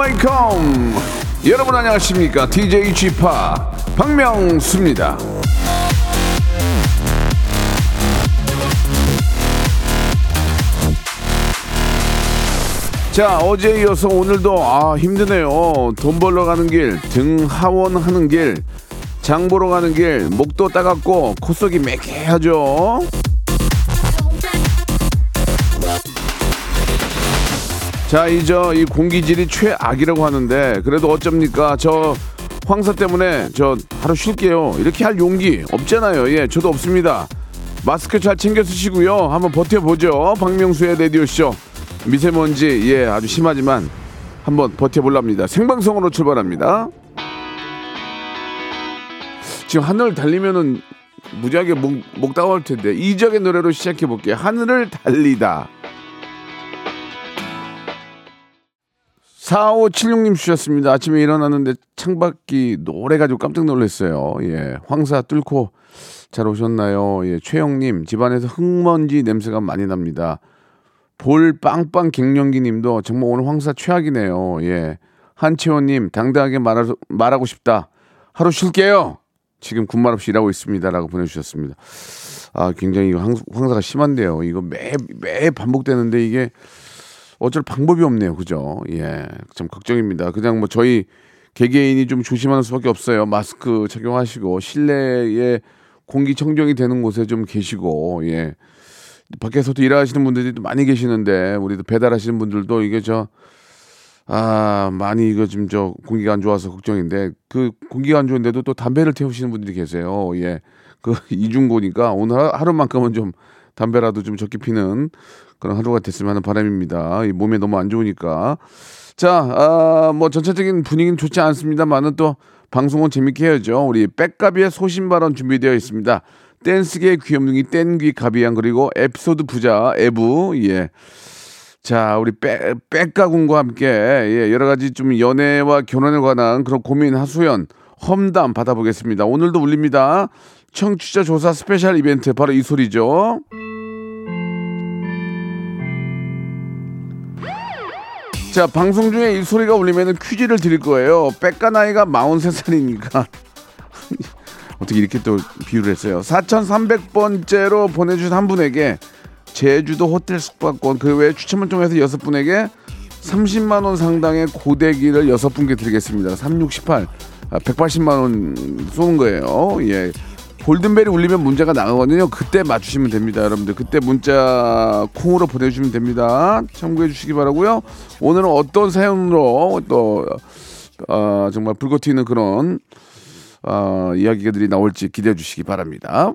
Welcome. 여러분 안녕하십니까? DJ G Park 박명수입니다. 자 어제 이어서 오늘도 아 힘드네요. 돈 벌러 가는 길 등하원 하는 길 장보러 가는 길 목도 따갑고 콧속이 매캐하죠 자, 이저 이 공기질이 최악이라고 하는데 그래도 어쩝니까? 저 황사 때문에 저 하루 쉴게요. 이렇게 할 용기 없잖아요. 예, 저도 없습니다. 마스크 잘 챙겨 쓰시고요. 한번 버텨보죠. 박명수의 라디오쇼. 미세먼지, 예, 아주 심하지만 한번 버텨볼랍니다. 생방송으로 출발합니다. 지금 하늘 달리면은 무지하게 목, 목 따가울 텐데 이적의 노래로 시작해 볼게요. 하늘을 달리다. 4576님 주셨습니다. 아침에 일어났는데 창밖이 노래가지고 깜짝 놀랐어요. 예. 황사 뚫고 잘 오셨나요? 예. 최영님, 집안에서 흙먼지 냄새가 많이 납니다. 볼 빵빵 갱년기 님도 정말 오늘 황사 최악이네요. 예. 한채원님, 당당하게 말하, 말하고 싶다. 하루 쉴게요. 지금 군말 없이 일하고 있습니다. 라고 보내주셨습니다. 아, 굉장히 황, 황사가 심한데요. 이거 매, 매 반복되는데 이게 어쩔 방법이 없네요. 그죠? 예. 참 걱정입니다. 그냥 뭐 저희 개개인이 좀 조심하는 수밖에 없어요. 마스크 착용하시고 실내에 공기 청정이 되는 곳에 좀 계시고 예. 밖에서도 일하시는 분들이 또 많이 계시는데 우리도 배달하시는 분들도 이게 저 아, 많이 이거 좀저 공기가 안 좋아서 걱정인데 그 공기가 안 좋은데도 또 담배를 태우시는 분들이 계세요. 예. 그 이중고니까 오늘 하- 하루만큼은 좀 담배라도 좀 적게 피는 그런 하루가 됐으면 하는 바람입니다. 이 몸에 너무 안 좋으니까. 자, 아, 뭐 전체적인 분위기는 좋지 않습니다만은 또 방송은 재밌게 해야죠. 우리 백가비의 소신 발언 준비되어 있습니다. 댄스계의 귀염둥이 땡귀 가비양 그리고 에피소드 부자 에부 예. 자, 우리 백, 백가군과 함께 예, 여러 가지 좀 연애와 결혼에 관한 그런 고민 하소연 험담 받아보겠습니다. 오늘도 울립니다. 청취자 조사 special 이벤트 바로 이 소리죠. 자, 방송 중에 이 소리가 울리면 퀴즈를 드릴 거예요. 빽가 나이가 43살이니까. 어떻게 이렇게 또 비유를 했어요. 4,300번째로 보내주신 한 분에게 제주도 호텔 숙박권 그 외에 추첨을 통해서 여섯 분에게 30만 원 상당의 고데기를 여섯 분께 드리겠습니다. 3618 아, 180만 원 쏘는 거예요. 예. 골든벨이 울리면 문자가 나가거든요. 그때 맞추시면 됩니다, 여러분들. 그때 문자 콩으로 보내주시면 됩니다. 참고해 주시기 바라고요. 오늘은 어떤 사연으로 또 어, 정말 불꽃 튀는 그런 어, 이야기들이 나올지 기대해 주시기 바랍니다.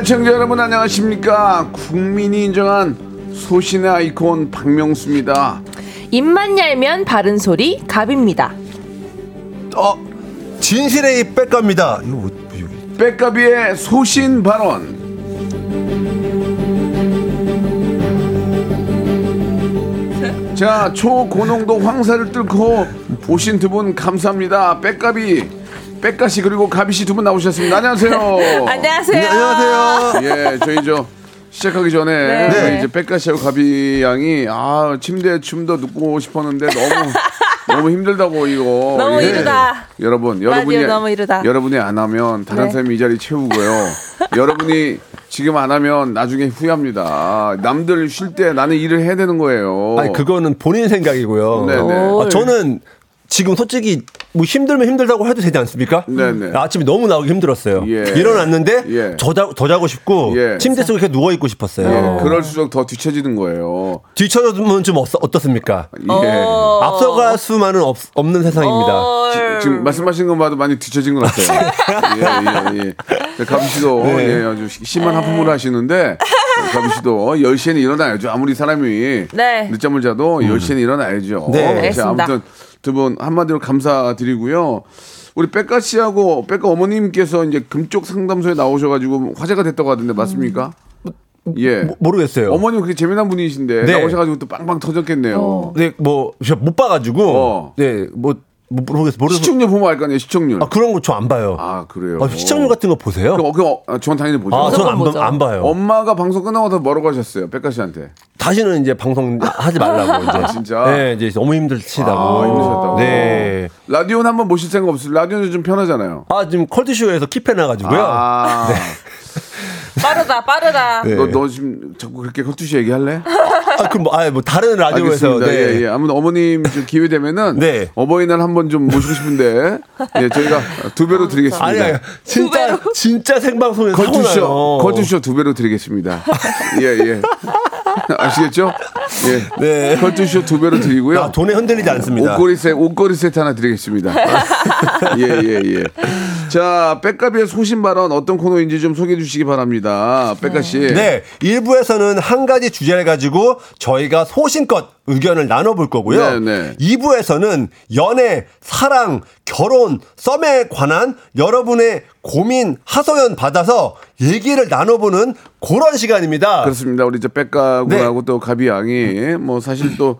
애청자 여러분 안녕하십니까 국민이 인정한 소신의 아이콘 박명수입니다 입만 열면 바른 소리 갑입니다. 어, 진실의 백갑니다. 이거 뭐, 이거. 백가비의 소신 발언 자 초고농도 황사를 뚫고 오신 두 분 감사합니다 백가비 백가씨 그리고 가비씨 두 분 나오셨습니다 안녕하세요 안녕하세요. 네, 안녕하세요. 예, 저희 저 시작하기 전에 네. 저희 이제 백가 씨하고 가비 양이 아 침대 춤도 눕고 싶었는데 너무 너무 힘들다고 이거. 너무 예. 이르다. 여러분, 여러분이 너무 이르다. 여러분이 안 하면 다른 네. 사람이 이 자리 채우고요. 여러분이 지금 안 하면 나중에 후회합니다. 남들 쉴 때 나는 일을 해야 되는 거예요. 아니 그거는 본인 생각이고요. 네네. 오. 아, 저는 지금 솔직히 뭐 힘들면 힘들다고 해도 되지 않습니까? 네네. 아침에 너무 나오기 힘들었어요. 예. 일어났는데 예. 더, 자, 더 자고 싶고 예. 침대 속에 그냥 누워 있고 싶었어요. 예, 그럴수록 더 뒤처지는 거예요. 뒤쳐면 좀 어떠, 어떻 습니까? 예. 앞서갈 수만은 없, 없는 세상입니다. 어. 지- 지금 말씀하신 것 봐도 많이 뒤처진 것 같아요. 예, 예, 예. 씨도 네. 예, 아주 심한 하품을 하시는데 가비 씨도 10시에는 일어나야죠. 아무리 사람이 네. 늦잠을 자도 10시에는 일어나야죠. 네. 자, 알겠습니다. 아무튼 두 분 한마디로 감사드리고요. 우리 백가 씨하고 백가 어머님께서 이제 금쪽 상담소에 나오셔가지고 화제가 됐다고 하던데 맞습니까? 예. 모- 모르겠어요. 어머님 그렇게 재미난 분이신데 네. 나오셔가지고 또 빵빵 터졌겠네요. 네, 뭐, 제가 못 봐가지고, 어. 네, 뭐, 뭐 모르겠어요. 모르겠어요. 시청률 보면 알 거 아니에요, 시청률. 아, 그런 거 저 안 봐요. 아, 그래요. 아, 시청률 같은 거 보세요? 그럼, 그럼 어, 전 당연히 보죠. 아, 저는 안, 안 봐요. 엄마가 방송 끝나고 나서 뭐라고 하셨어요? 백가 씨한테. 다시는 이제 방송 하지 말라고 이제. 진짜? 네, 이제 너무 힘들시다고. 아, 힘드셨다고. 네. 라디오는 한번 모실 생각 없어요. 라디오는 좀 편하잖아요. 아, 지금 컬트쇼에서 킵해 놔가지고요. 아, 빠르다, 빠르다. 네. 너, 너 지금 자꾸 그렇게 컷투시 얘기할래? 아, 그럼 뭐, 아, 뭐 다른 라디오에서. 알겠습니다. 네. 예, 예. 아무튼 어머님 좀 기회 되면은 네. 어버이날 한번 좀 모시고 싶은데 예, 저희가 두 배로 드리겠습니다. 아니, 아니, 진짜, 진짜 생방송에서 나요. 컬투쇼 두 배로 드리겠습니다. 예, 예. 아시겠죠? 예. 네. 컬투쇼 두 배로 드리고요. 아, 돈에 흔들리지 않습니다. 옷걸이 세트, 옷걸이 세트 하나 드리겠습니다. 예, 예, 예. 자, 백가비의 소신 발언 어떤 코너인지 좀 소개해 주시기 바랍니다. 백가 씨. 네, 1부에서는 한 가지 주제를 가지고 저희가 소신껏 의견을 나눠볼 거고요. 네, 네. 2부에서는 연애, 사랑, 결혼, 썸에 관한 여러분의 고민, 하소연 받아서 얘기를 나눠보는 그런 시간입니다. 그렇습니다. 우리 이제 백가군하고 또 가비 양이 뭐 사실 또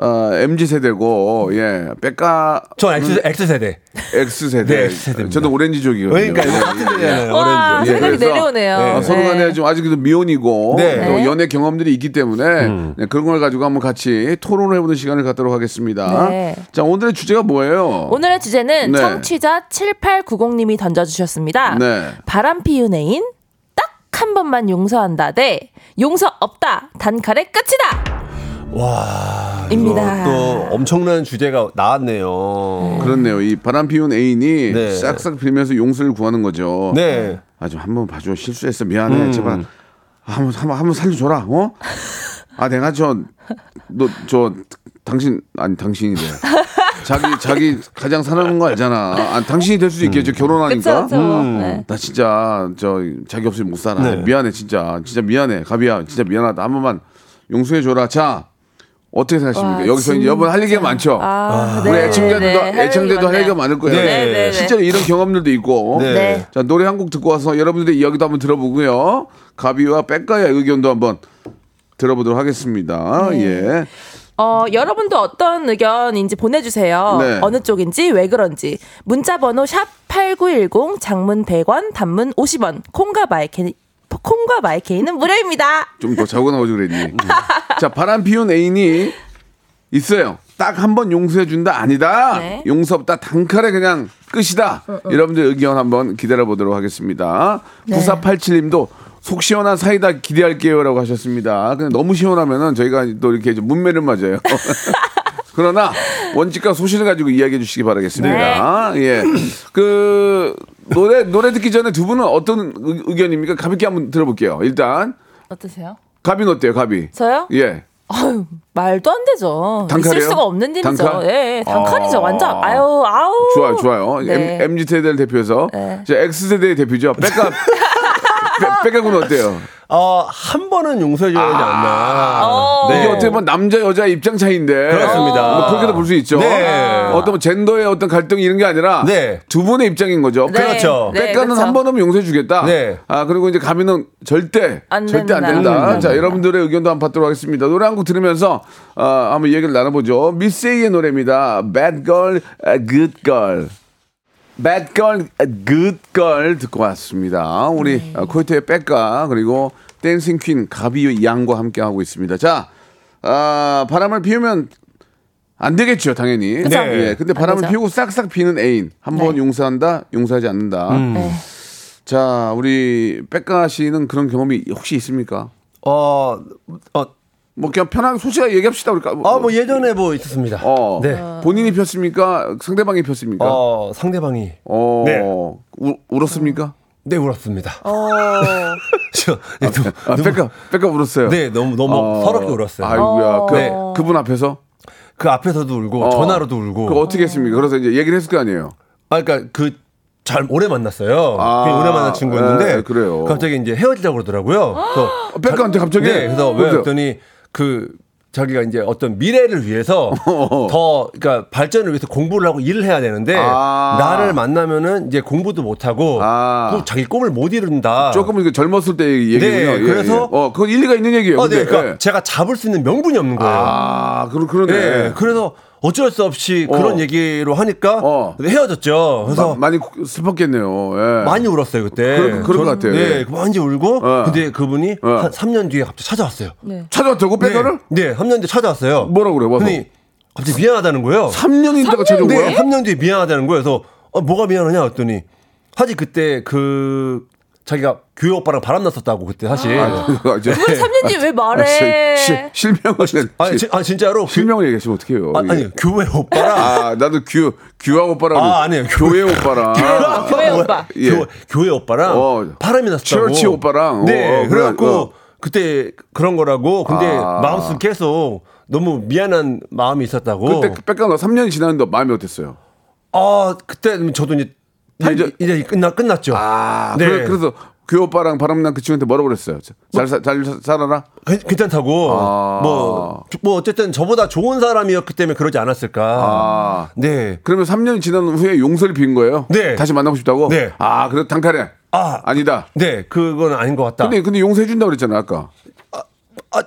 어, MZ 세대고 예, 백가 전 X, X세대. X 세대. 네. 저도 오렌지족이거든요. 그러니까 예, 같은 예. 세대잖아요. 와, 오렌지. 예, 생각이 그래서, 내려오네요. 어, 서로 간에 좀 아직도 미혼이고 네. 또 네. 연애 경험들이 있기 때문에 음. 네, 그런 걸 가지고 한번 같이 토론을 해보는 시간을 갖도록 하겠습니다. 네. 자 오늘의 주제가 뭐예요? 오늘의 주제는 네. 청취자 7890님이 던져주셨습니다. 네. 바람 피운 애인 딱 한 번만 용서한다 대 용서 없다 단칼의 끝이다. 와. 입니다. 또 엄청난 주제가 나왔네요. 그렇네요. 이 바람 피운 애인이 네. 싹싹 빌면서 용서를 구하는 거죠. 네. 아 좀 한번 봐줘 실수했어 미안해 음. 제발 한번 한번 한번 살려줘라 어? 아 내가 저 너 저 당신 아니 당신이래 자기 자기 가장 사랑하는 거 알잖아 아 당신이 될 수도 있겠죠 결혼하니까 그쵸, 그쵸. 네. 나 진짜 저 자기 없이 못 살아 네. 미안해 진짜 진짜 미안해 가비야 진짜 미안하다 한 번만 용서해 줘라 자 어떻게 생각하십니까 와, 여기서 이제 여러분 할 얘기가 많죠 아, 우리 네, 애청자들도 네, 네. 애청자도 할 얘기가 많을 거예요 네. 네, 네. 실제로 이런 경험들도 있고. 자 노래 한 곡 듣고 와서 여러분들의 이야기도 한번 들어보고요. 가비와 백가의 의견도 한번 들어보도록 하겠습니다. 네. 예. 어, 여러분도 어떤 의견인지 보내주세요. 네. 어느 쪽인지 왜 그런지 문자번호 샵 #8910 장문 100원, 단문 50원, 콩과 my K 콩과 my K는 무료입니다. 좀 더 자고 나오지 그랬니? 자, 바람 피운 애인이 있어요. 딱 한 번 용서해 준다 아니다. 네. 용서 없다 단칼에 그냥 끝이다. 여러분들 의견 한번 기다려 보도록 하겠습니다. 네. 9487님도 속 시원한 사이다 기대할게요라고 하셨습니다. 근데 너무 시원하면은 저희가 또 이렇게 좀 뭇매를 맞아요. 그러나 원칙과 소신을 가지고 이야기해 주시기 바라겠습니다. 네. 예. 그 노래 노래 듣기 전에 두 분은 어떤 의- 의견입니까? 가볍게 한번 들어볼게요. 일단 어떠세요? 가빈 어때요, 가비? 저요? 예. 아유, 말도 안 되죠. 단칼이에요? 있을 수가 없는 일이죠. 단칼? 예, 예, 단칼이죠. 아. 완전. 아유, 아우. 좋아요, 좋아요. 네. M, z 세대를 대표해서 네. 저 X 세대의 대표죠. 백가 백가군 어때요? 어, 한 번은 용서해줘야 되지 않나. 어. 이게 어떻게 보면 남자 여자 입장 차이인데 그렇습니다. 뭐 그렇게도 볼 수 있죠. 네. 어떤 뭐 젠더의 어떤 갈등이 이런 게 아니라 네. 두 분의 입장인 거죠. 네. 그렇죠. 네, 백가는 그렇죠. 한번 하면 용서해 주겠다. 네. 아 그리고 이제 가비는 절대 안 절대 안 된다. 된다. 음. 자 여러분들의 의견도 한번 받도록 하겠습니다. 노래 한 곡 들으면서 어, 한번 얘기를 나눠보죠. 미쓰에이의 노래입니다. Bad Girl, Good Girl. Bad Girl, a Good Girl 듣고 왔습니다. 우리 네. 어, 코요태의 빽가 그리고 dancing queen 가비 양과 함께 하고 있습니다. 자 아, 바람을 피우면 안 되겠죠, 당연히. 그쵸? 예, 근데 안 바람을. 피우고 싹싹 비는 애인 한번 네. 용서한다, 용서하지 않는다. 네. 자, 우리 백가 씨는 그런 경험이 혹시 있습니까? 어, 어, 뭐 그냥 편하게 솔직하게 얘기합시다 우리가. 아, 뭐 예전에 뭐 있었습니다. 어. 네. 본인이 폈습니까? 상대방이 폈습니까? 어. 어, 상대방이 네. 우, 울었습니까? 네 울었습니다. 어. 저, 네, 누- 아, 누- 백가 백가 울었어요. 네, 너무 너무 어. 서럽게 울었어요. 아이고야. 그, 네. 그분 앞에서 그 앞에서도 울고 어. 전화로도 울고. 그 어떻게 했습니까? 그래서 이제 얘기를 했을 거 아니에요. 아, 그러니까 그 잘 오래 만났어요. 아, 그냥 오래 만난 친구였는데 네, 그래요. 갑자기 이제 헤어지자고 그러더라고요. 그래서 어, 백가한테 갑자기? 네, 그래서 왜? 그랬더니 그 자기가 이제 어떤 미래를 위해서 더 그러니까 발전을 위해서 공부를 하고 일을 해야 되는데 아. 나를 만나면은 이제 공부도 못 하고 아. 또 자기 꿈을 못 이룬다. 조금 이렇게 젊었을 때 얘기군요. 네, 예, 그래서- 예. 어, 그건 일리가 있는 얘기예요. 어, 네, 근데, 그러니까 예. 제가 잡을 수 있는 명분이 없는 거예요. 아, 그러, 그러네. 네, 그래서 어쩔 수 없이 그런 어. 얘기로 하니까 어. 헤어졌죠. 그래서 마- 많이 슬펐겠네요. 예. 많이 울었어요 그때. 그럴- 그럴 것 전- 같아요. 네, 예. 많이 울고. 어. 근데 그분이 어. 한 3년 뒤에 갑자기 찾아왔어요. 네. 찾아왔다고 백가를? 네, 네, 3년 뒤에 찾아왔어요. 뭐라고 그래, 와서? 근데 갑자기 미안하다는 거예요. 3년 있다가 찾아온 네, 거야? 3년 뒤에 미안하다는 거예요. 그래서 어, 뭐가 미안하냐 했더니 사실 그때 그 자기가 교회 오빠랑 바람 났었다고 그때 사실. 아, 이제- 그걸 3년 뒤에 왜 아, 말해? 실- 실- 실명을 아, 아 진짜로 그- 실명을 얘기하시면 어떡해요. 아, 아니 교회 오빠랑 아, 나도 규, 규화 오빠랑. 아, 아니에요. 교회 오빠랑. 아, 교회 오빠. 예. 교, 교회 오빠랑 어. 바람이 났다고. 처치 오빠랑. 네. 어, 어, 그래갖고 그래, 어. 그때 그런 거라고. 근데 아. 마음속 계속 너무 미안한 마음이 있었다고. 그때 너 3년이 지났는데 마음이 어땠어요? 아 그때 저도 이제 이제, 이제 끝나 끝났죠. 아, 네. 그래, 그래서 규 오빠랑 바람난 그 친구한테 뭐라고 그랬어요? 잘, 사- 잘 사- 살아라? 괜- 괜찮다고. 아. 뭐, 뭐 어쨌든 저보다 좋은 사람이었기 때문에 그러지 않았을까. 아. 네. 그러면 3년이 지난 후에 용서를 빈 거예요? 네. 다시 만나고 싶다고? 네. 아, 그래도 단칼에? 아. 아니다. 네, 그건 아닌 것 같다. 근데, 근데 용서해준다고 그랬잖아, 아까. 아,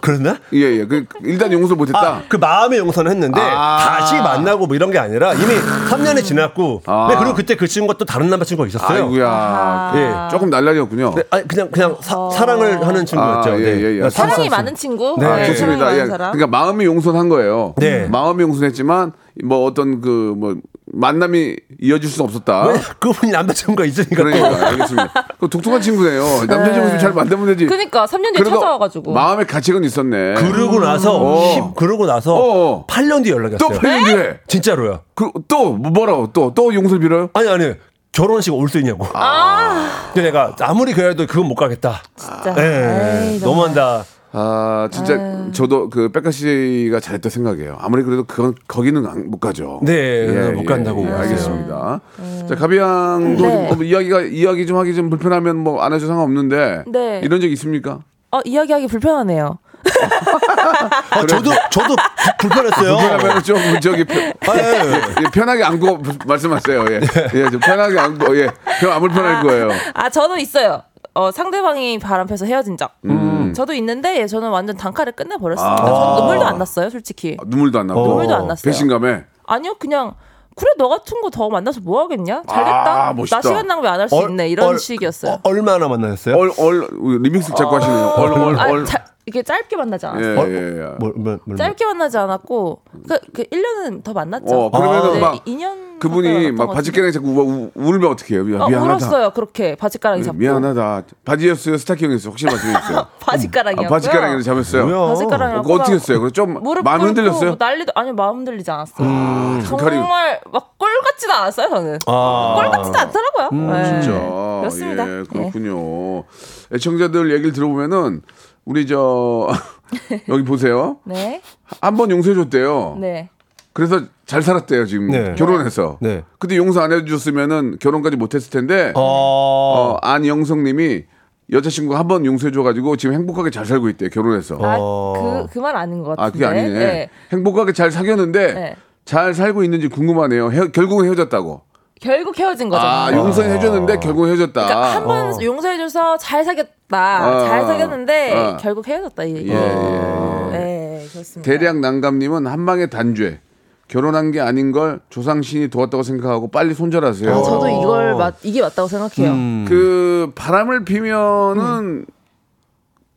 그랬나? 예, 예. 그, 일단 용서 못했다. 아, 그 마음의 용서는 했는데 아. 다시 만나고 뭐 이런 게 아니라 이미 3년이 지났고 아. 네, 그리고 그때 그 친구가 또 다른 남자친구가 있었어요. 아이고야. 예. 조금 날라리였군요. 네, 아니 그냥 그냥 사, 사랑을 하는 친구였죠. 아, 예, 네. 예, 예. 사랑이 사랑- 많은 친구. 네, 아, 사랑이 좋습니다. 예. 그러니까 마음이 용서한 거예요. 네. 마음이 용서했지만 뭐 어떤 그 뭐 만남이 이어질 수는 없었다. 왜 그분이 남자친구가 있으니까 또. 그러니까 알겠습니다. 그 독특한 친구네요. 남자친구 있으면 잘 만나면 되지. 그러니까 3년 뒤에 찾아와가지고. 마음의 가치가 있었네. 그러고 나서 어. 십- 그러고 나서 어. 8년 뒤에 연락이 또 왔어요. 8년 뒤에. 진짜로요. 그, 또 뭐라고 또 또 용서를 빌어요? 아니 아니 결혼식 올 수 있냐고. 근데 내가 아무리 그래도 그건 못 가겠다. 진짜. 예, 에이, 너무한다. 아 진짜 저도 그 백가 씨가 잘했다 생각해요. 아무리 그래도 그건 거기는 안- 못 가죠. 네, 못 간다고 그랬어요. 알겠습니다. 자 가비양도 네. 좀 뭐 이야기가 이야기 좀 하기 좀 불편하면 뭐 안 해도 상관없는데 네. 이런 적 있습니까? 어, 이야기하기 불편하네요. 아, 저도 저도 부- 불편했어요. 불편하면 좀 저기 편- 아, 예, 예. 예, 편하게 안고 말씀하세요. 예, 예, 좀 편하게 안고 예, 그럼 안 불편할 거예요. 아, 저도 있어요. 어, 상대방이 바람 펴서 헤어진 적. 저도 있는데 예, 저는 완전 단칼에 끝내버렸습니다. 아. 저는 눈물도 안 났어요, 솔직히. 아, 눈물도 안 나고 눈물도 안 났어요. 배신감에 아니요, 그냥 그래 너 같은 거 더 만나서 뭐 하겠냐? 잘됐다. 아. 나 시간 낭비 안 할수 얼- 있네. 이런 얼- 식이었어요. 어, 얼마나 만나셨어요? 얼, 얼 리믹스 자꾸 하시네요. 얼, 얼, 아, 얼. 자, 이게 짧게 만나지 예, 않았어요. 예, 예. 뭘, 뭘, 뭘, 짧게 만나지 않았고 그, 그 1년은 더 만났죠. 어, 그러면은 네, 막 2년 그분이 막 바지가랑이 자꾸 우, 우, 울면 어떡해요? 어, 미안하다. 울었어요. 그렇게 바지가랑이 잡고. 미안하다. 바지였어요? 스타킹이었어요? 혹시 말씀해 주세요. 바지가랑이요. 아, 바지가랑이를 잡았어요. 바지가랑이 그거 어떻게 했어요? 그럼 좀 꿇고 흔들렸어요? 뭐 난리도 아니 마음 흔들리지 않았어요. 색깔이- 정말 막 꼴 같지도 않았어요. 저는 아. 꼴 같지도 않더라고요. 네. 진짜. 그렇습니다. 예, 그렇군요. 애청자들 얘기를 들어보면은 우리 저 여기 보세요. 네, 한 번 용서해 줬대요. 네. 그래서 잘 살았대요, 지금. 네. 결혼해서. 네. 근데 용서 안 해줬으면은 결혼까지 못 했을 텐데, 어, 어, 안영성 님이 여자친구 한 번 용서해 줘가지고 지금 행복하게 잘 살고 있대요, 결혼해서. 어. 아그 그말 아닌 것 같은데. 아, 그게 아니네. 네. 행복하게 잘 사귀었는데, 네. 잘 살고 있는지 궁금하네요. 헤- 결국은 헤어졌다고. 결국 헤어진 거죠. 아, 용서해 줬는데 결국 헤어졌다. 그러니까 한번 용서해줘서 잘 사귀었다. 어. 잘 사귀었는데 어. 결국 헤어졌다. 이. 예, 예, 네, 그렇습니다. 대략 난감님은 한 방의 단죄. 결혼한 게 아닌 걸 조상신이 도왔다고 생각하고 빨리 손절하세요. 아, 저도 이걸 맞, 이게 맞다고 생각해요. 음. 그 바람을 피면은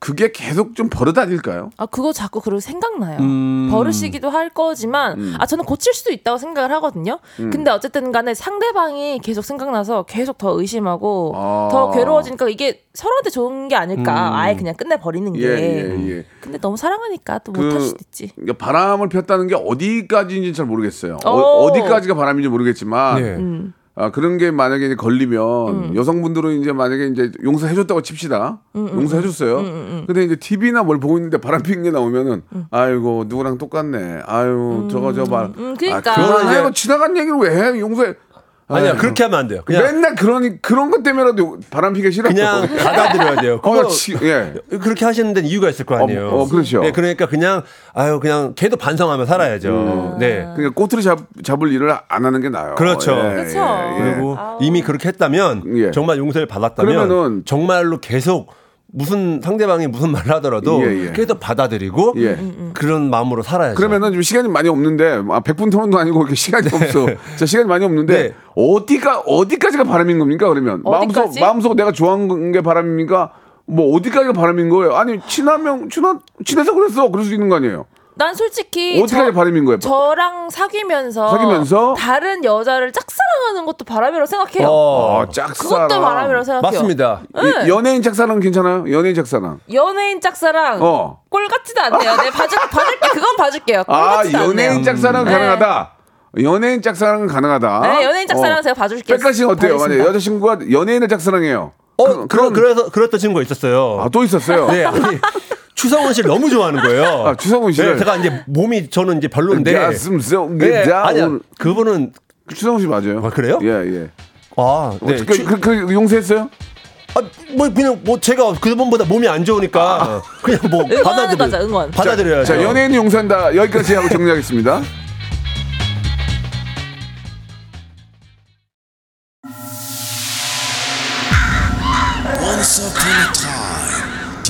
그게 계속 좀 버릇 아닐까요? 아 그거 자꾸 그리고 생각나요. 음. 버릇이기도 할 거지만 아 저는 고칠 수도 있다고 생각을 하거든요. 음. 근데 어쨌든 간에 상대방이 계속 생각나서 계속 더 의심하고 아. 더 괴로워지니까 이게 서로한테 좋은 게 아닐까. 아예 그냥 끝내 버리는 게. 예, 예, 예. 근데 너무 사랑하니까 또 그- 못할 수도 있지. 그러니까 바람을 폈다는 게 어디까지인지 잘 모르겠어요. 오. 어, 디까지가 바람인지 모르겠지만 네. 음. 아, 그런 게 만약에 이제 걸리면 여성분들은 이제 만약에 이제 용서해줬다고 칩시다. 음, 용서해줬어요. 근데 이제 TV나 뭘 보고 있는데 바람 피는 게 나오면은 아이고 누구랑 똑같네. 아유 저거 저 말. 음, 그러니까. 아, 그거는 지나간 얘기를 왜 해? 용서해. 아니야 아유, 그렇게 하면 안 돼요. 그냥 맨날 그런 그런 것 때문에라도 바람 피기 싫어. 그냥 받아들여야 돼요. 어, 그거 지, 예. 그렇게 하시는 데는 이유가 있을 거 아니에요. 어, 어, 그렇죠. 네, 그러니까 그냥 아유 그냥 걔도 반성하며 살아야죠. 네. 그러니까 꼬투리 잡, 잡을 일을 안 하는 게 나아요. 그렇죠. 그렇죠. 그리고 이미 그렇게 했다면 예. 정말 용서를 받았다면 그러면은- 정말로 계속 무슨 상대방이 무슨 말을 하더라도 예, 예. 계속 받아들이고 예. 그런 마음으로 살아야죠. 그러면은 좀 시간이 많이 없는데 아, 100분 토론도 아니고 이렇게 시간이 없어. 자, 시간이 많이 없는데 네. 어디가 어디까지가 바람인 겁니까? 그러면 마음속 어디까지? 마음속 내가 좋아하는 게 바람입니까? 뭐 어디까지가 바람인 거예요? 아니 친하면 친한 친해서 그랬어. 그럴 수 있는 거 아니에요? 난 솔직히 어디까지 바람인 거예요? 저랑 사귀면서 사귀면서? 다른 여자를 짝사랑하는 것도 바람이라고 생각해요. 어, 아, 짝사랑. 그것도 바람이라고 생각해요. 맞습니다. 이- 연예인 짝사랑 괜찮아요? 연예인 짝사랑. 연예인 짝사랑 어. 꼴 같지도 않네요. 네, 봐줄, 봐줄게. 그건 봐줄게요. 꼴 아, 같지도 연예인 않네요. 짝사랑 네. 가능하다. 연예인 짝사랑은 가능하다. 네, 연예인 짝사랑은 어. 제가 봐줄게요. 백가 씨는 어때요? 만약. 여자친구가 연예인을 짝사랑해요. 어, 그런 그래서 그랬던 친구가 있었어요. 아, 또 있었어요. 네, 아니 추성원 씨를 너무 좋아하는 거예요. 아, 추성훈 씨를? 네, 제가 이제 몸이 저는 이제 별론데. 속에 네, 다 아니야. 오늘- 그분은 추성훈 씨 맞아요. 아, 그래요? 예, 예. 아, 네. 그, 추- 그, 그 용서했어요? 아, 뭐 그냥 뭐 제가 그분보다 몸이 안 좋으니까 그냥 뭐 받아들여 거죠, 응원. 받아들여야죠. 자, 연예인이 용서한다. 여기까지 하고 정리하겠습니다.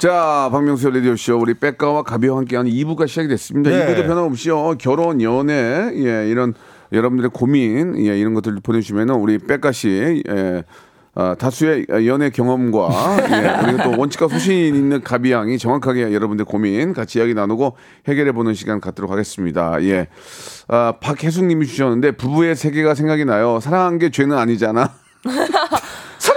자, 박명수 라디오쇼 우리 백가와 가비와 함께하는 2부가 시작이 됐습니다. 네. 2부도 변함없이요. 결혼, 연애, 예, 이런 여러분들의 고민, 예, 이런 것들 보내주시면은 우리 백가 씨, 예, 아, 다수의 연애 경험과 예, 그리고 또 원칙과 소신 있는 가비 양이 정확하게 여러분들 고민 같이 이야기 나누고 해결해 보는 시간 갖도록 하겠습니다. 예. 아, 박혜숙 님이 주셨는데 부부의 세계가 생각이 나요. 사랑한 게 죄는 아니잖아.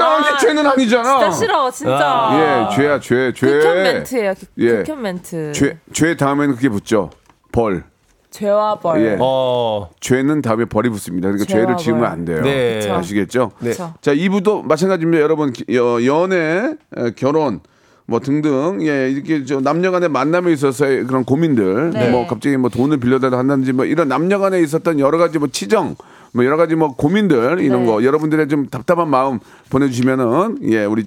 사랑한 게 죄는 아니잖아. 진짜 싫어, 진짜. 예, 죄야, 죄, 죄. 극혐 멘트예요. 극- 예. 극혐 멘트. 죄, 죄 다음에는 그게 붙죠. 벌. 죄와 벌. 예. 어, 죄는 다음에 벌이 붙습니다. 그러니까 죄를 지으면 벌. 안 돼요. 네. 그쵸. 아시겠죠? 네. 그쵸. 자, 2부도 마찬가지입니다. 여러분, 연애, 에, 결혼, 뭐 등등, 예, 이렇게 저 남녀 간의 만남에 있어서의 그런 고민들, 네. 뭐 갑자기 뭐 돈을 빌려달라 한다든지 뭐 이런 남녀 간에 있었던 여러 가지 뭐 치정, 뭐 여러 가지 뭐 고민들, 이런 네. 거 여러분들의 좀 답답한 마음 보내주시면은, 예, 우리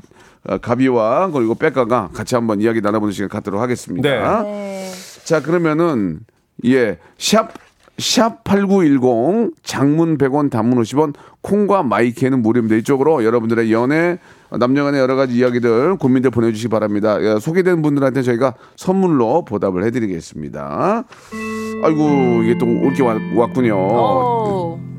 어, 가비와 그리고 백가가 같이 한번 이야기 나눠보는 시간 갖도록 하겠습니다. 네. 자 그러면은 예, 샵, 샵8910 장문 100원 단문 50원 콩과 마이크는 무료입니다. 이쪽으로 여러분들의 연애 남녀간의 여러 가지 이야기들 고민들 보내주시기 바랍니다. 예, 소개된 분들한테 저희가 선물로 보답을 해드리겠습니다. 아이고 이게 또 올게 왔군요. 오.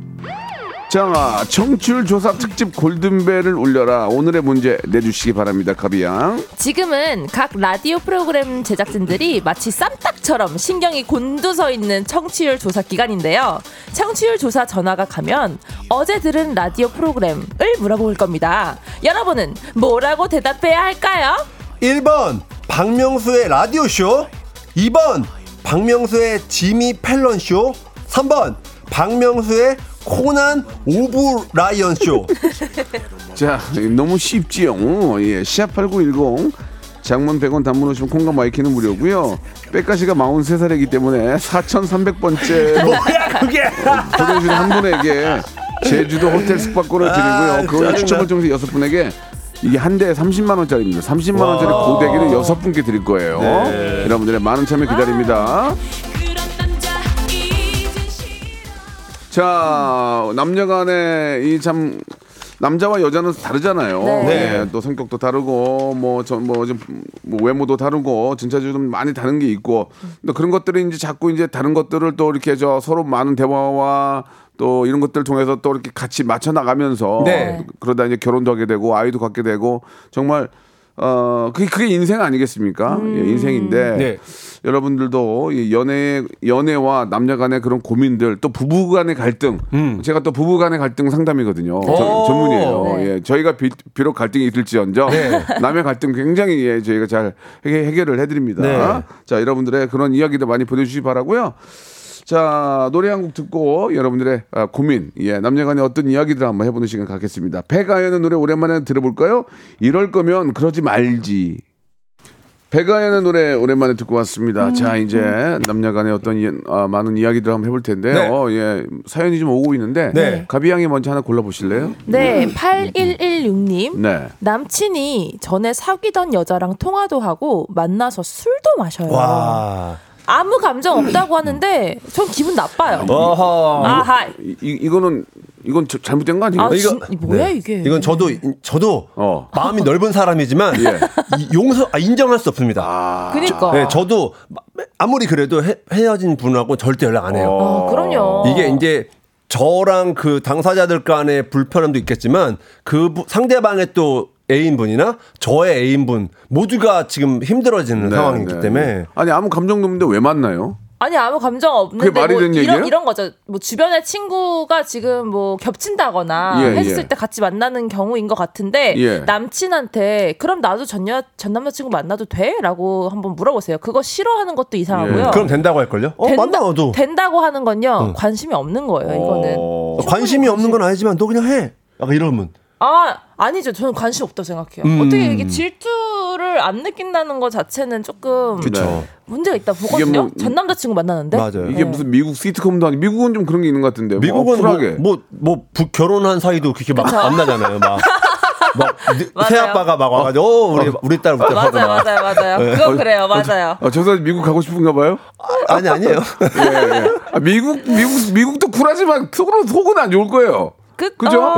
자, 청취율 조사 특집 골든벨을 울려라. 오늘의 문제 내주시기 바랍니다. 가비양. 지금은 각 라디오 프로그램 제작진들이 마치 쌈딱처럼 신경이 곤두서 있는 청취율 조사 기간인데요. 청취율 조사 전화가 가면 어제 들은 라디오 프로그램을 물어볼 겁니다. 여러분은 뭐라고 대답해야 할까요? 1번 박명수의 라디오 쇼, 2번 박명수의 지미 펠런 쇼, 3번 박명수의 코난 오브라이언 쇼. 자, 너무 쉽지요. 예, 샵 8910 장문 100원 단문 50원 콩과 my K는 무료고요. 빽가 씨가 43살이기 때문에 4,300번째 뭐야 그게? 보내주신 한 분에게 제주도 호텔 숙박권을 드리고요. 아, 짜증나. 추첨을 통해서 여섯 분에게 이게 한 대에 30만 원짜리입니다. 30만 원짜리 고데기를 여섯 분께 드릴 거예요. 네. 여러분들의 많은 참여 기다립니다. 자, 남녀간의 이참 남자와 여자는 다르잖아요. 네. 예, 또 성격도 다르고 뭐저뭐 좀 뭐 외모도 다르고 진짜적으로 좀 많이 다른 게 있고 또 그런 것들이 이제 자꾸 이제 다른 것들을 또 이렇게 저 서로 많은 대화와 또 이런 것들 을 통해서 또 이렇게 같이 맞춰 나가면서 네. 그러다 이제 결혼도 하게 되고 아이도 갖게 되고 정말 어 그게 그게 인생 아니겠습니까? 예, 인생인데 네. 여러분들도 이 연애 연애와 남녀 간의 그런 고민들 또 부부 간의 갈등 제가 또 부부 간의 갈등 상담이거든요 저- 오. 전문이에요. 네. 예, 저희가 비, 비록 갈등이 있을지언정 남의 갈등 굉장히 예, 저희가 잘 해결, 해결을 해드립니다. 네. 자 여러분들의 그런 이야기도 많이 보내주시기 바라고요. 자 노래 한 곡 듣고 여러분들의 아, 고민 예 남녀간의 어떤 이야기들 한번 해보는 시간 갖겠습니다. 배가연의 노래 오랜만에 들어볼까요? 이럴 거면 그러지 말지. 배가연의 노래 오랜만에 듣고 왔습니다. 자 이제 남녀간의 어떤 이- 아, 많은 이야기들 한번 해볼 텐데요. 예 사연이 좀 오고 있는데 네. 가비양이 먼저 하나 골라보실래요? 네, 8116님. 네. 남친이 전에 사귀던 여자랑 통화도 하고 만나서 술도 마셔요. 와. 아무 감정 없다고 하는데 전 기분 나빠요. 어허. 아하. 이, 이- 이 거는 이건 저- 잘못된 거 아니에요? 아, 이거- 진, 뭐야 네. 이게? 이건 저도 저도 어. 마음이 넓은 사람이지만 예. 이- 용서 아, 인정할 수 없습니다. 아, 그니까. 네, 저도 마- 아무리 그래도 헤, 헤어진 분하고 절대 연락 안 해요. 어, 그럼요. 이게 이제 저랑 그 당사자들 간의 불편함도 있겠지만 그 부- 상대방의 또 애인분이나 저의 애인분 모두가 지금 힘들어지는 네, 상황이기 네. 때문에 아니 아무 감정도 없는데 왜 만나요? 아니 아무 감정 없는데 그게 말이 뭐 되는 이런 얘기예요? 이런 거죠. 뭐 주변에 친구가 지금 뭐 겹친다거나 예, 했을 예. 때 같이 만나는 경우인 것 같은데 예. 남친한테 그럼 나도 전여 전 남자친구 만나도 돼?라고 한번 물어보세요. 그거 싫어하는 것도 이상하고요. 예. 그럼 된다고 할 걸요? 어, 된다- 만나도 된다고 하는 건요 관심이 없는 거예요. 이거는 어, 관심이 없는 건 아니지만 너 그냥 해. 약간 이러면 아 아니죠. 저는 관심 없다고 생각해요. 음. 어떻게 이게 질투를 안 느낀다는 것 자체는 조금 그쵸. 문제가 있다 보거든요. 뭐- 전 남자친구 만나는데 맞아요. 이게 무슨 미국 시트콤도 아니 미국은 좀 그런 게 있는 것 같은데 미국은 뭐, 쿨하게 뭐, 뭐, 뭐 부- 결혼한 사이도 그렇게 막 그쵸. 안 나잖아요. 막. 막 맞아요. 새아빠가 막 와가지고 어, 우리 우리 딸 우리 딸 맞아요, 막. 맞아요, 맞아요. 그건 그래요, 맞아요. 아, 저 사람 미국 가고 싶은가 봐요. 아 니 아니에요. 예, 예. 아, 미국 미국 미국도 쿨하지만 속으로 속은 안 좋을 거예요. 그, 그죠? 어,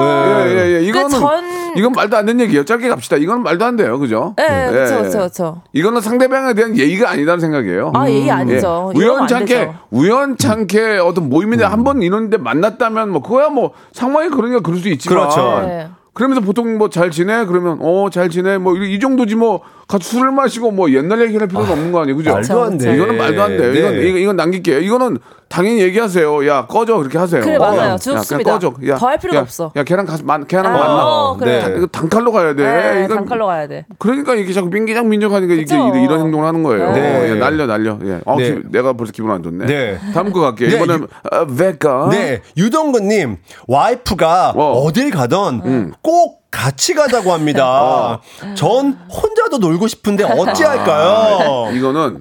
예, 예, 예. 이거는 전- 이건 말도 안 되는 얘기예요. 짧게 갑시다. 이건 말도 안 돼요. 그죠? 네, 예, 그렇죠, 예. 그렇죠, 그렇죠. 이거는 상대방에 대한 예의가 아니라는 생각이에요. 아, 예의 아니죠. 예. 우연찮게. 우연찮게 어떤 모임인데 한 번 이런데 만났다면 뭐 그거야 뭐 상황이 그러니까 그럴 수 있지만 그렇죠. 네. 그러면서 보통 뭐 잘 지내 그러면 어 잘 지내 뭐 이 정도지 뭐 같이 술을 마시고 뭐 옛날 얘기할 필요는 없는 거 아니에요 그죠? 말도 안 돼. 이거는 말도 안 돼요. 이건 네. 이건, 이건 남길게요. 이거는 당연히 얘기하세요. 야 꺼져 그렇게 하세요. 그래, 어, 맞아요. 야, 좋습니다. 그냥 꺼져. 야, 더할 필요가 야, 없어. 야 걔랑 가서 만 걔랑 아, 만나. 어, 그래. 네. 이거 단칼로 가야 돼. 네, 이건 단칼로 가야 돼. 그러니까 이렇게 자꾸 민기적 민족하니까 이게. 이런, 이런 행동을 하는 거예요. 네. 예, 날려 날려. 예. 아, 네. 기- 내가 벌써 기분 안 좋네. 네. 다음 거 갈게요. 네, 이번엔 아, 베가. 네, 유동근님 와이프가 어. 어. 딜 가던 꼭 같이 가자고 합니다. 전 혼자도 놀고 싶은데 어찌 할까요? 이거는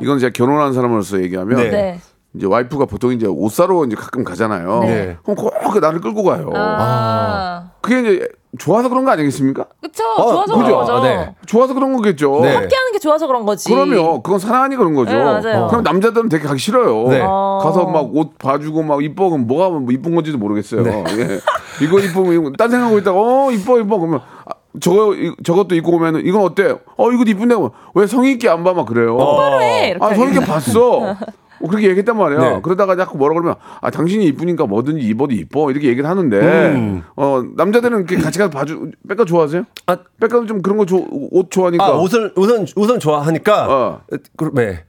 이건 제가 결혼한 사람으로서 얘기하면 네. 네. 이제 와이프가 보통 이제 옷 사러 이제 가끔 가잖아요. 네. 그럼 꼭 나를 끌고 가요. 아, 그게 이제 좋아서 그런 거 아니겠습니까? 그쵸. 어, 좋아서 그죠? 그런 거죠. 아, 네. 좋아서 그런 거겠죠. 네. 함께하는 게 좋아서 그런 거지. 그럼요. 그건 사랑하니 그런 거죠. 네, 맞아요. 그럼 남자들은 되게 가기 싫어요. 네. 어. 가서 막 옷 봐주고 막 이뻐 그럼 뭐가 뭐 이쁜 건지도 모르겠어요. 네. 예. 이거 이쁘면 딴 생각하고 있다가 어 이뻐 이뻐 그러면 아, 저거 이- 저것도 입고 오면은 이건 어때? 어 이거 이쁜데 왜 성의 있게 안 봐 막 그래요. 똑바로 해. 이렇게 아 성의 있게. 봤어. 어, 그렇게 얘기했단 말이야. 네. 그러다가 자꾸 뭐라 그러면 아 당신이 이쁘니까 뭐든지 입어도 이뻐 이렇게 얘기를 하는데 음. 어 남자들은 이렇게 같이 가서 봐주 백가 좋아하세요? 아, 백가는 좀 그런 거옷 좋아하니까 아, 옷을 옷은 옷은 좋아하니까. 어. 그, 네.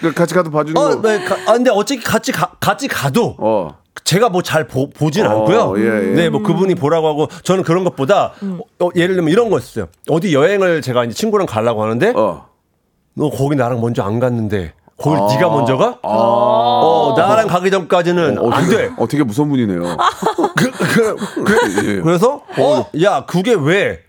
그 같이 가서 봐주는 어, 거. 네. 가, 아, 근데 어차피 같이 가, 같이 가도 어. 제가 뭐 잘 보진 어, 않고요. 예, 예. 네, 뭐 그분이 보라고 하고 저는 그런 것보다 어, 예를 들면 이런 거였어요. 어디 여행을 제가 이제 친구랑 가려고 하는데 어. 너 거기 나랑 먼저 안 갔는데 거기 아. 네가 먼저 가? 어, 나랑 가기 전까지는 어, 안 돼. 어, 되게 무서운 분이네요. 그, 그, 그, 예. 그래서 어, 야, 그게 왜?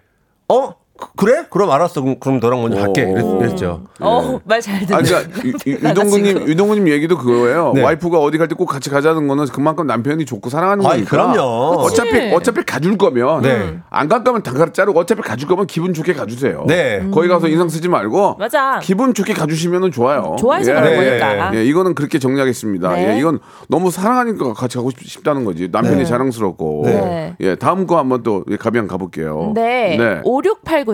어? 그래? 그럼 알았어. 그럼, 그럼 너랑 먼저 갈게. 이랬, 이랬죠. 어, 말 잘 듣네. 아, 그러니까 유- 유- 유동근님, 유동근님 얘기도 그거예요. 네. 와이프가 어디 갈 때 꼭 같이 가자는 거는 그만큼 남편이 좋고 사랑하는 아이, 거니까. 그럼요. 어차피 그치. 어차피 가줄 거면 네. 안 갈 거면 단가를 자르고 어차피 가줄 거면 기분 좋게 가주세요. 네. 거기 가서 인상 쓰지 말고 맞아. 기분 좋게 가주시면 좋아요. 좋아해서 예. 그런 네. 거니까. 예, 이거는 그렇게 정리하겠습니다. 네. 예, 이건 너무 사랑하니까 같이 가고 싶- 싶다는 거지. 남편이 네. 자랑스럽고. 네. 예, 다음 거 한번 또 예, 가비양 가볼게요. 네.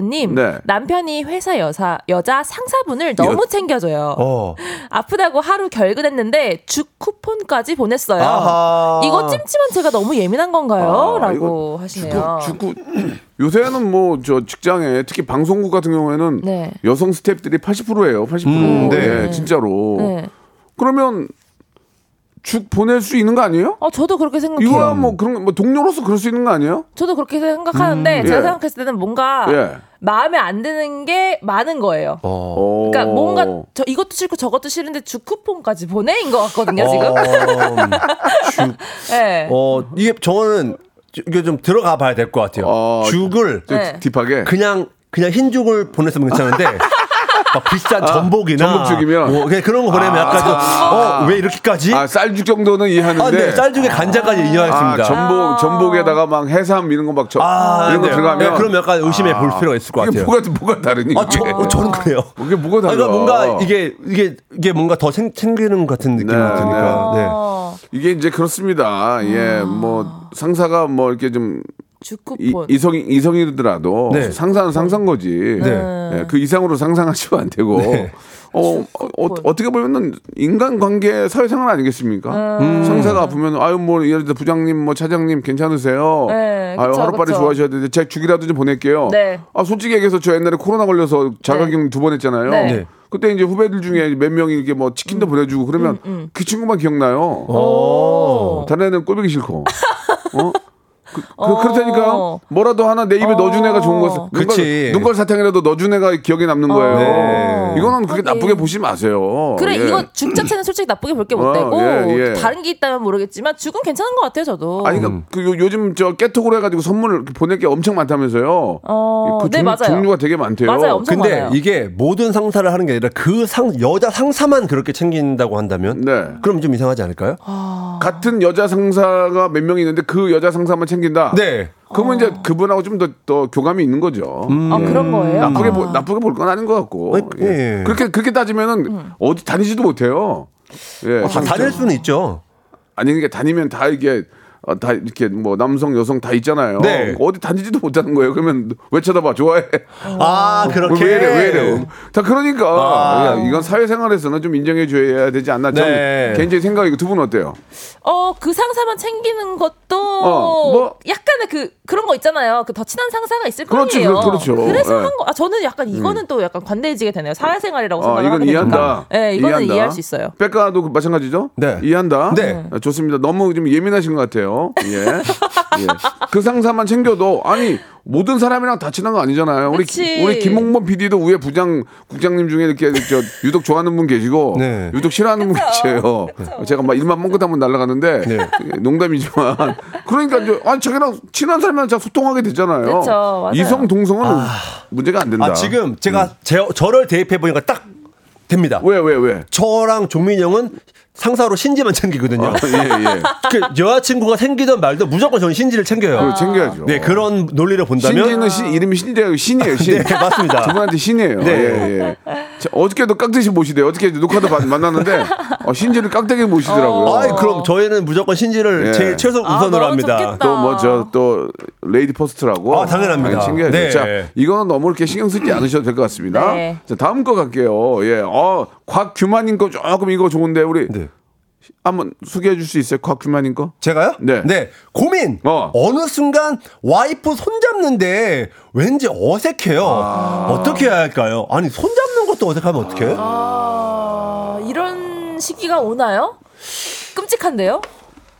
네. 5689님. 네. 남편이 회사 여사, 여자 상사분을 너무 챙겨줘요. 어. 아프다고 하루 결근했는데 죽 쿠폰까지 보냈어요. 아하. 이거 찜찜한 제가 너무 예민한 건가요? 아, 라고 하시네요. 축구 요새는 뭐 저 직장에 특히 방송국 같은 경우에는 네. 여성 스태프들이 80%예요. 80%. 음, 네. 예, 진짜로. 네. 그러면 죽 보낼 수 있는 거 아니에요? 어, 저도 그렇게 생각해요. 이거야 뭐 그런 거, 뭐 동료로서 그럴 수 있는 거 아니에요? 저도 그렇게 생각하는데 제가 예. 생각했을 때는 뭔가 예. 마음에 안 드는 게 많은 거예요. 어. 그러니까 어. 뭔가 저 이것도 싫고 저것도 싫은데 주 쿠폰까지 보내인 것 같거든요 지금. 어, 네. 어, 이게 저는 이게 좀 들어가 봐야 될 것 같아요. 어, 죽을 좀 네. 딥하게. 그냥 그냥 흰 죽을 보냈으면 괜찮은데 막 비싼 전복이나 전복 죽이면? 뭐 그냥 그런 거 보내면 약간 좀어왜 이렇게까지? 아 쌀죽 정도는 이해하는데. 아, 네, 쌀죽에 간장까지 아, 이해하겠습니다. 전복 전복에다가 막 해삼 이런 거막 아, 이런 거 네. 들어가면 네, 그럼 약간 의심해 볼 필요가 있을 것 같아요. 뭐가 뭐가 다르니? 아, 저? 어, 저는 그래요. 이게 뭐가 아, 달라? 그러니까 뭔가 이게 이게 이게 뭔가 더 생, 챙기는 것 같은 느낌이 네, 드니까. 네. 어, 이게 이제 그렇습니다. 예, 뭐 상사가 뭐 이렇게 좀 주 이, 쿠폰. 이 성이 이성이더라도 네. 상사는 상사인 거지. 네. 예, 그 이상으로 상상하시면 안 되고. 네. 어, 어, 어떻게 보면은 인간관계 사회생활 아니겠습니까? 음. 상사가 아프면 아유 뭐 예를 들어 부장님 뭐 차장님 괜찮으세요? 네, 아유 그쵸, 하루빨리 그쵸. 좋아하셔야 되는데 제가 죽이라도 좀 보낼게요. 네. 아 솔직히 얘기해서 저 옛날에 코로나 걸려서 자가격리 두번 했잖아요. 네. 네. 그때 이제 후배들 중에 몇 명이 이렇게 뭐 치킨도 음. 보내주고 그러면 그 친구만 기억나요. 어. 다른 애는 꼴보기 싫고. 어? 그, 그, 어. 그렇다니까요. 뭐라도 하나 내 입에 넣어준 애가 좋은. 눈걸, 그치. 눈걸 사탕이라도 넣어준 애가 기억에 남는 거예요. 네. 이거는 그렇게 하긴. 나쁘게 보지 마세요. 그래 예. 이거 죽 자체는 솔직히 나쁘게 볼 게못 어, 되고 예, 예. 다른 게 있다면 모르겠지만 죽은 괜찮은 것 같아요 저도. 아니, 그러니까 그 요, 요즘 저 깨톡으로 해가지고 선물을 보낼 게 엄청 많다면서요. 어, 그 네, 종, 맞아요. 종류가 되게 많대요. 맞아요, 엄청 근데 많아요. 이게 모든 상사를 하는 게 아니라 그 상 여자 상사만 그렇게 챙긴다고 한다면 네. 그럼 좀 이상하지 않을까요? 같은 여자 상사가 몇 명 있는데 그 여자 상사만 챙긴다. 네. 그러면 이제 그분하고 좀 더 더 교감이 있는 거죠. 아 그런 거예요? 나쁘게 아. 보, 나쁘게 볼 건 아닌 것 같고. 아니, 예. 예. 그렇게 그렇게 따지면은 음. 어디 다니지도 못해요. 예. 아, 다닐 수는 있죠. 아니 그러니까 다니면 다 이게 어, 다 이렇게 뭐 남성 여성 다 있잖아요. 네. 어디 다니지도 못하는 거예요. 그러면 왜 쳐다봐 좋아해? 아 그렇게 왜 이래 왜 이래? 다 그러니까 아. 야, 이건 사회생활에서는 좀 인정해 줘야 되지 않나. 저 네. 개인적인 생각이고 두 분 어때요? 어, 그 상사만 챙기는 것도 어, 뭐- 약간의 그 그런 거 있잖아요. 그 더 친한 상사가 있을 그렇죠, 거예요. 그- 그렇죠. 그래서 예. 음. 한 거. 아, 저는 약간 이거는 또 약간 관대해지게 되네요. 사회생활이라고 어, 생각을 이건 하게. 이해한다. 네, 이거는 이해한다. 이해할 수 있어요. 백가도 그 마찬가지죠? 네. 이해한다. 네. 아, 좋습니다. 너무 좀 예민하신 것 같아요. 예. 예. 그 상사만 챙겨도 아니 모든 사람이랑 다 친한 거 아니잖아요. 우리 그치. 기- 우리 김홍범 PD도 위에 부장 국장님 중에 이렇게 저 유독 좋아하는 분 계시고 네. 유독 싫어하는 분 계세요. 제가 막 일만 뻥긋 한번 날아가는데 네. 농담이지만 그러니까 이제 아니 자기랑 친한 사람이랑 자 소통하게 되잖아요. 그쵸, 맞아요. 이성 동성은 문제가 안 된다. 아 지금 제가 제, 저를 대입해 보니까 딱 됩니다. 왜 왜 왜? 저랑 종민이 형은 상사로 신지만 챙기거든요. 예 예. 그 여자친구가 생기든 말든 무조건 저는 신지를 챙겨요. 그거 챙겨야죠. 네 그런 논리를 본다면 신지는 신, 이름이 신이래요. 신이에요. 신. 네, 맞습니다. 두 분한테 신이에요. 네. 예, 예. 자, 어저께도 깍듯이 모시대요. 어저께 녹화도 만- 만났는데 어, 신지를 깍듯이 모시더라고요. 아이 그럼 저희는 무조건 신지를 예. 제 최소 아, 우선으로 너무 합니다. 좋겠다. 또 뭐 저 또 lady first라고 아, 당연합니다. 챙겨야죠. 네. 자, 이거는 너무 이렇게 신경 쓰지 않으셔도 될 것 같습니다. 네. 자, 다음 거 갈게요. 예. 어, 곽규만님 거 조금 이거 좋은데 우리 네. 한번 소개해 줄 수 있어요? 곽규만님 거? 제가요? 네. 고민. 어. 어. 느 순간 와이프 손 잡는데 왠지 어색해요. 아. 어떻게 해야 할까요? 아니 손 잡는 것도 어색하면 어떡해? 아, 이런 시기가 오나요? 끔찍한데요?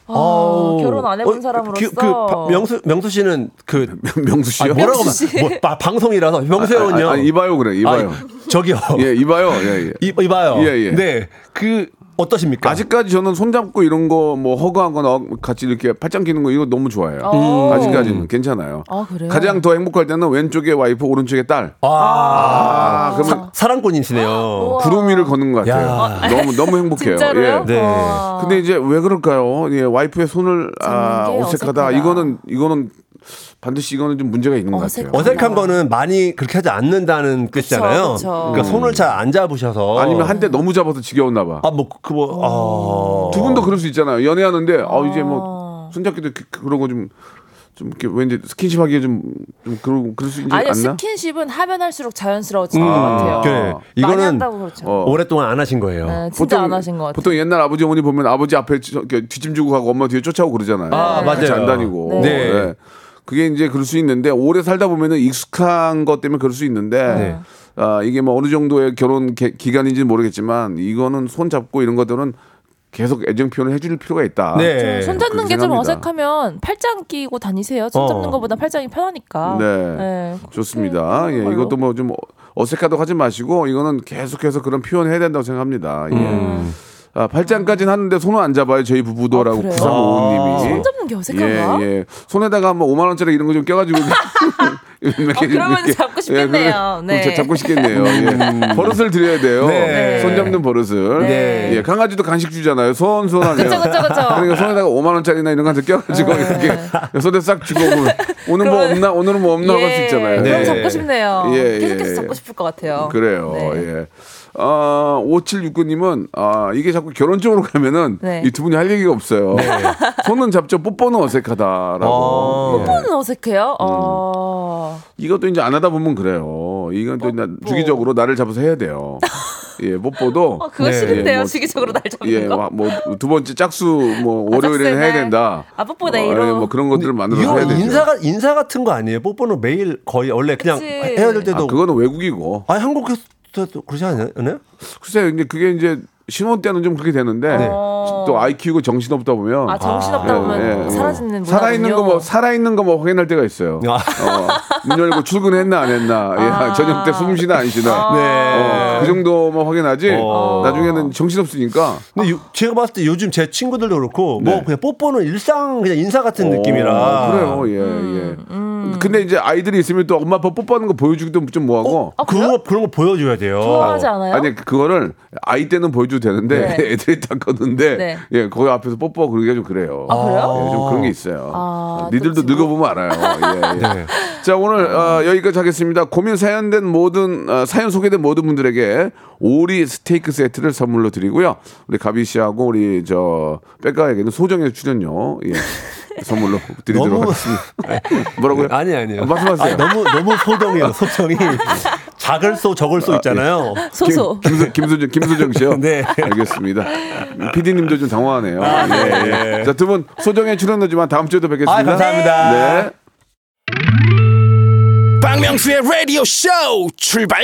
아, 아우. 결혼 안 해본 어, 사람으로서 그, 그 바- 명수 명수 씨는 그 명수 씨요? 아니, 뭐라고 명수 씨. 말- 뭐, 바- 방송이라서 명수 형은요. 아, 아, 이봐요 그래. 이봐요. 저기요. 예, 이봐요. 예, 예. 이, 이봐요. 예, 예. 네. 그 어떠십니까? 아직까지 저는 손잡고 이런 거 뭐 허그하거나 같이 이렇게 팔짱 끼는 거 이거 너무 좋아해요. 어. 아직까지는 괜찮아요. 아, 그래요? 가장 더 행복할 때는 왼쪽에 와이프, 오른쪽에 딸. 아, 아, 그러면 사 랑꾼이시네요. 구름 위를 걷는 것 같아요. 야. 너무 너무 행복해요. 진짜로요? 예. 네. 와. 근데 이제 왜 그럴까요? 예, 와이프의 손을 아, 어색하다. 어색하다. 이거는 이거는 반드시 이거는 좀 문제가 있는 것 같아요. 어색한 거는 많이 그렇게 하지 않는다는 뜻이잖아요. 그쵸. 그러니까 손을 잘 안 잡으셔서 아니면 한 대 너무 잡아서 지겨웠나 봐. 아 뭐 그 뭐 아. 두 분도 그럴 수 있잖아요. 연애하는데 어 이제 뭐 손잡기도 그- 그런 거좀 좀 이렇게 왠지 스킨십 하기에 좀, 좀 그러고 그럴 수 있지 않나? 스킨십은 하면 할수록 자연스러워지는 것 같아요. 그래. 많이 음. 이거는 그렇죠. 어. 오랫동안 안 하신 거예요. 네, 진짜 안 하신 것 같아요. 보통 옛날 아버지 어머니 보면 아버지 앞에 주고 가고 엄마 뒤에 쫓아오고 그러잖아요. 아, 맞아요. 안 다니고. 네. 네. 그게 이제 그럴 수 있는데 오래 살다 보면은 익숙한 것 때문에 그럴 수 있는데 네. 아, 이게 뭐 어느 정도의 결혼 개- 기간인지는 모르겠지만 이거는 손 잡고 이런 것들은 계속 애정 표현을 해줄 필요가 있다. 네. 손 잡는 게 좀. 어색하면 팔짱 끼고 다니세요. 손 어. 잡는 것보다 팔짱이 편하니까. 네. 좋습니다. 그렇게 예, 이것도 걸로. 뭐좀 어색하다고 하지 마시고 이거는 계속해서 그런 표현을 해야 된다고 생각합니다. 예. 음. 아, 팔짱까지는 하는데 손은 안 잡아요. 저희 부부도라고 아, 그래요? 9355님이. 손 잡는 게 어색한가? 예, 예. 손에다가 뭐 5만 원짜리 이런 거 좀 껴가지고. 어, 그러면. 잡고 싶겠네요. 그럼 네. 자- 잡고 싶겠네요. 예. 버릇을 드려야 돼요. 네. 손 잡는 버릇을. 네. 예, 강아지도 간식 주잖아요. 손, 손 하면. 그쵸, 그쵸, 그쵸. 그러니까 손에다가 5만 원짜리나 이런 거한테 껴가지고 이렇게 손에 싹 쥐고 오면 오늘 뭐 그러면- 없나 오늘은 뭐 없나 할수 예, 있잖아요. 그럼 네. 잡고 싶네요. 예, 계속해서 예, 잡고 예. 싶을 것 같아요. 그래요. 네. 예. 아, 5769님은 아, 이게 자꾸 결혼 쪽으로 가면은 네. 이두 분이 할 얘기가 없어요. 손은 잡죠. 뽀뽀는 어색하다라고. 어. 예. 뽀뽀는 어색해요. 음. 어. 이것도 이제 안 하다 보면 그래요. 이건 또 이제 주기적으로 나를 잡아서 해야 돼요. 예, 뽀뽀도 어, 그거 네. 싫은데요. 예, 뭐- 주기적으로 날 잡는 예, 거. 뭐두 번째 짝수 뭐 아, 월요일에는 해야 날. 된다. 아, 뽀뽀 어, 내일로. 예, 뭐 그런 것들을 만들어서 해야 되죠. 인사가 인사 같은 거 아니에요? 뽀뽀는 매일 거의 원래 그냥 그치. 헤어질 때도 아, 그거는 외국이고. 아니 한국에서 도 그러지 않아요? 글쎄요, 이제 그게 이제 신혼 때는 좀 그렇게 되는데 네. 또 아이 키우고 정신 없다 보면 아, 정신 없다 아, 보면 예, 예. 사라지는 문화군요. 살아 있는 거 뭐 살아 있는 거 뭐 확인할 때가 있어요. 아. 어, 문 열고 출근했나 안 했나, 예, 아. 저녁 때 숨 쉬나 안 쉬나, 네. 어, 그 정도만 확인하지. 어. 나중에는 정신 없으니까. 근데 요- 제가 봤을 때 요즘 제 친구들도 그렇고 네. 뭐 그냥 뽀뽀는 일상 그냥 인사 같은 느낌이라 어, 그래요, 예, 음, 예. 근데 이제 아이들이 있으면 또 엄마 아빠 뽀뽀하는 거 보여주기도 좀 뭐하고. 아, 그런 거 그런 거 보여줘야 돼요. 좋아하지 않아요? 아니 그거를 아이 때는 보여줘도 되는데 네. 애들이 다 컸는데 네. 예 거기 앞에서 뽀뽀 그러기가 좀 그래요. 아, 그래요? 예, 좀 그런 게 있어요. 아, 니들도 늙어보면 알아요. 예, 예. 네. 자 오늘 어, 여기까지 하겠습니다. 고민 사연된 모든 어, 사연 소개된 모든 분들에게 오리 스테이크 세트를 선물로 드리고요. 우리 가비 씨하고 우리 저 백가에게는 소정의 출연료 예, 선물로 드리도록 너무- 하겠습니다. 뭐라고요? 아니 아니요. 말씀하세요. 아니, 너무 너무 소정이에요. 소정이 작을 소 적을 소 있잖아요. 소소. 김, 김수, 김수정, 김수정 씨요? 네. 알겠습니다. PD님도 좀 당황하네요. 예, 예. 자, 두 분 소정의 출연료지만 다음 주에도 뵙겠습니다. 아, 감사합니다. 네. 박명수의 라디오 쇼 출발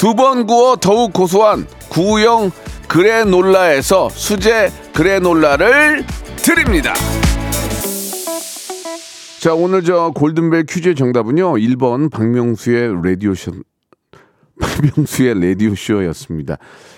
두 번 구워 더욱 고소한 구형 그래놀라에서 수제 그래놀라를 드립니다. 자 오늘 저 골든벨 퀴즈의 정답은요 1번 박명수의 라디오쇼 박명수의 라디오쇼였습니다.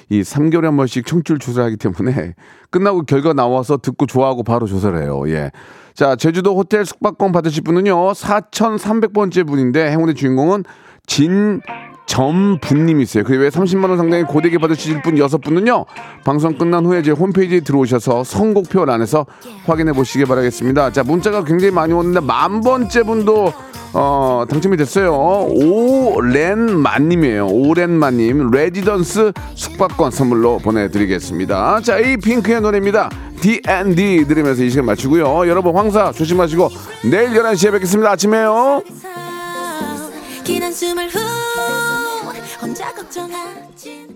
이 3개월에 한 번씩 청취율 조사하기 때문에 끝나고 결과 나와서 듣고 좋아하고 바로 조사를 해요. 예. 자, 제주도 호텔 숙박권 받으실 분은요, 4,300번째 분인데, 행운의 주인공은 진 점분님이세요. 그리고 왜 30만 원 상당의 고데기 받으실 분 6분은요, 방송 끝난 후에 제 홈페이지에 들어오셔서 선곡표 안에서 확인해 보시기 바라겠습니다. 자, 문자가 굉장히 많이 오는데, 만 번째 분도 어, 당첨이 됐어요. 오렌마님이에요. 오렌마님. 레지던스 숙박권 선물로 보내 드리겠습니다. 자, 이 핑크의 노래입니다. D&D 들으면서 이 시간 마치고요. 여러분, 황사 조심하시고, 내일 11시에 뵙겠습니다. 아침에요. 혼자 걱정하진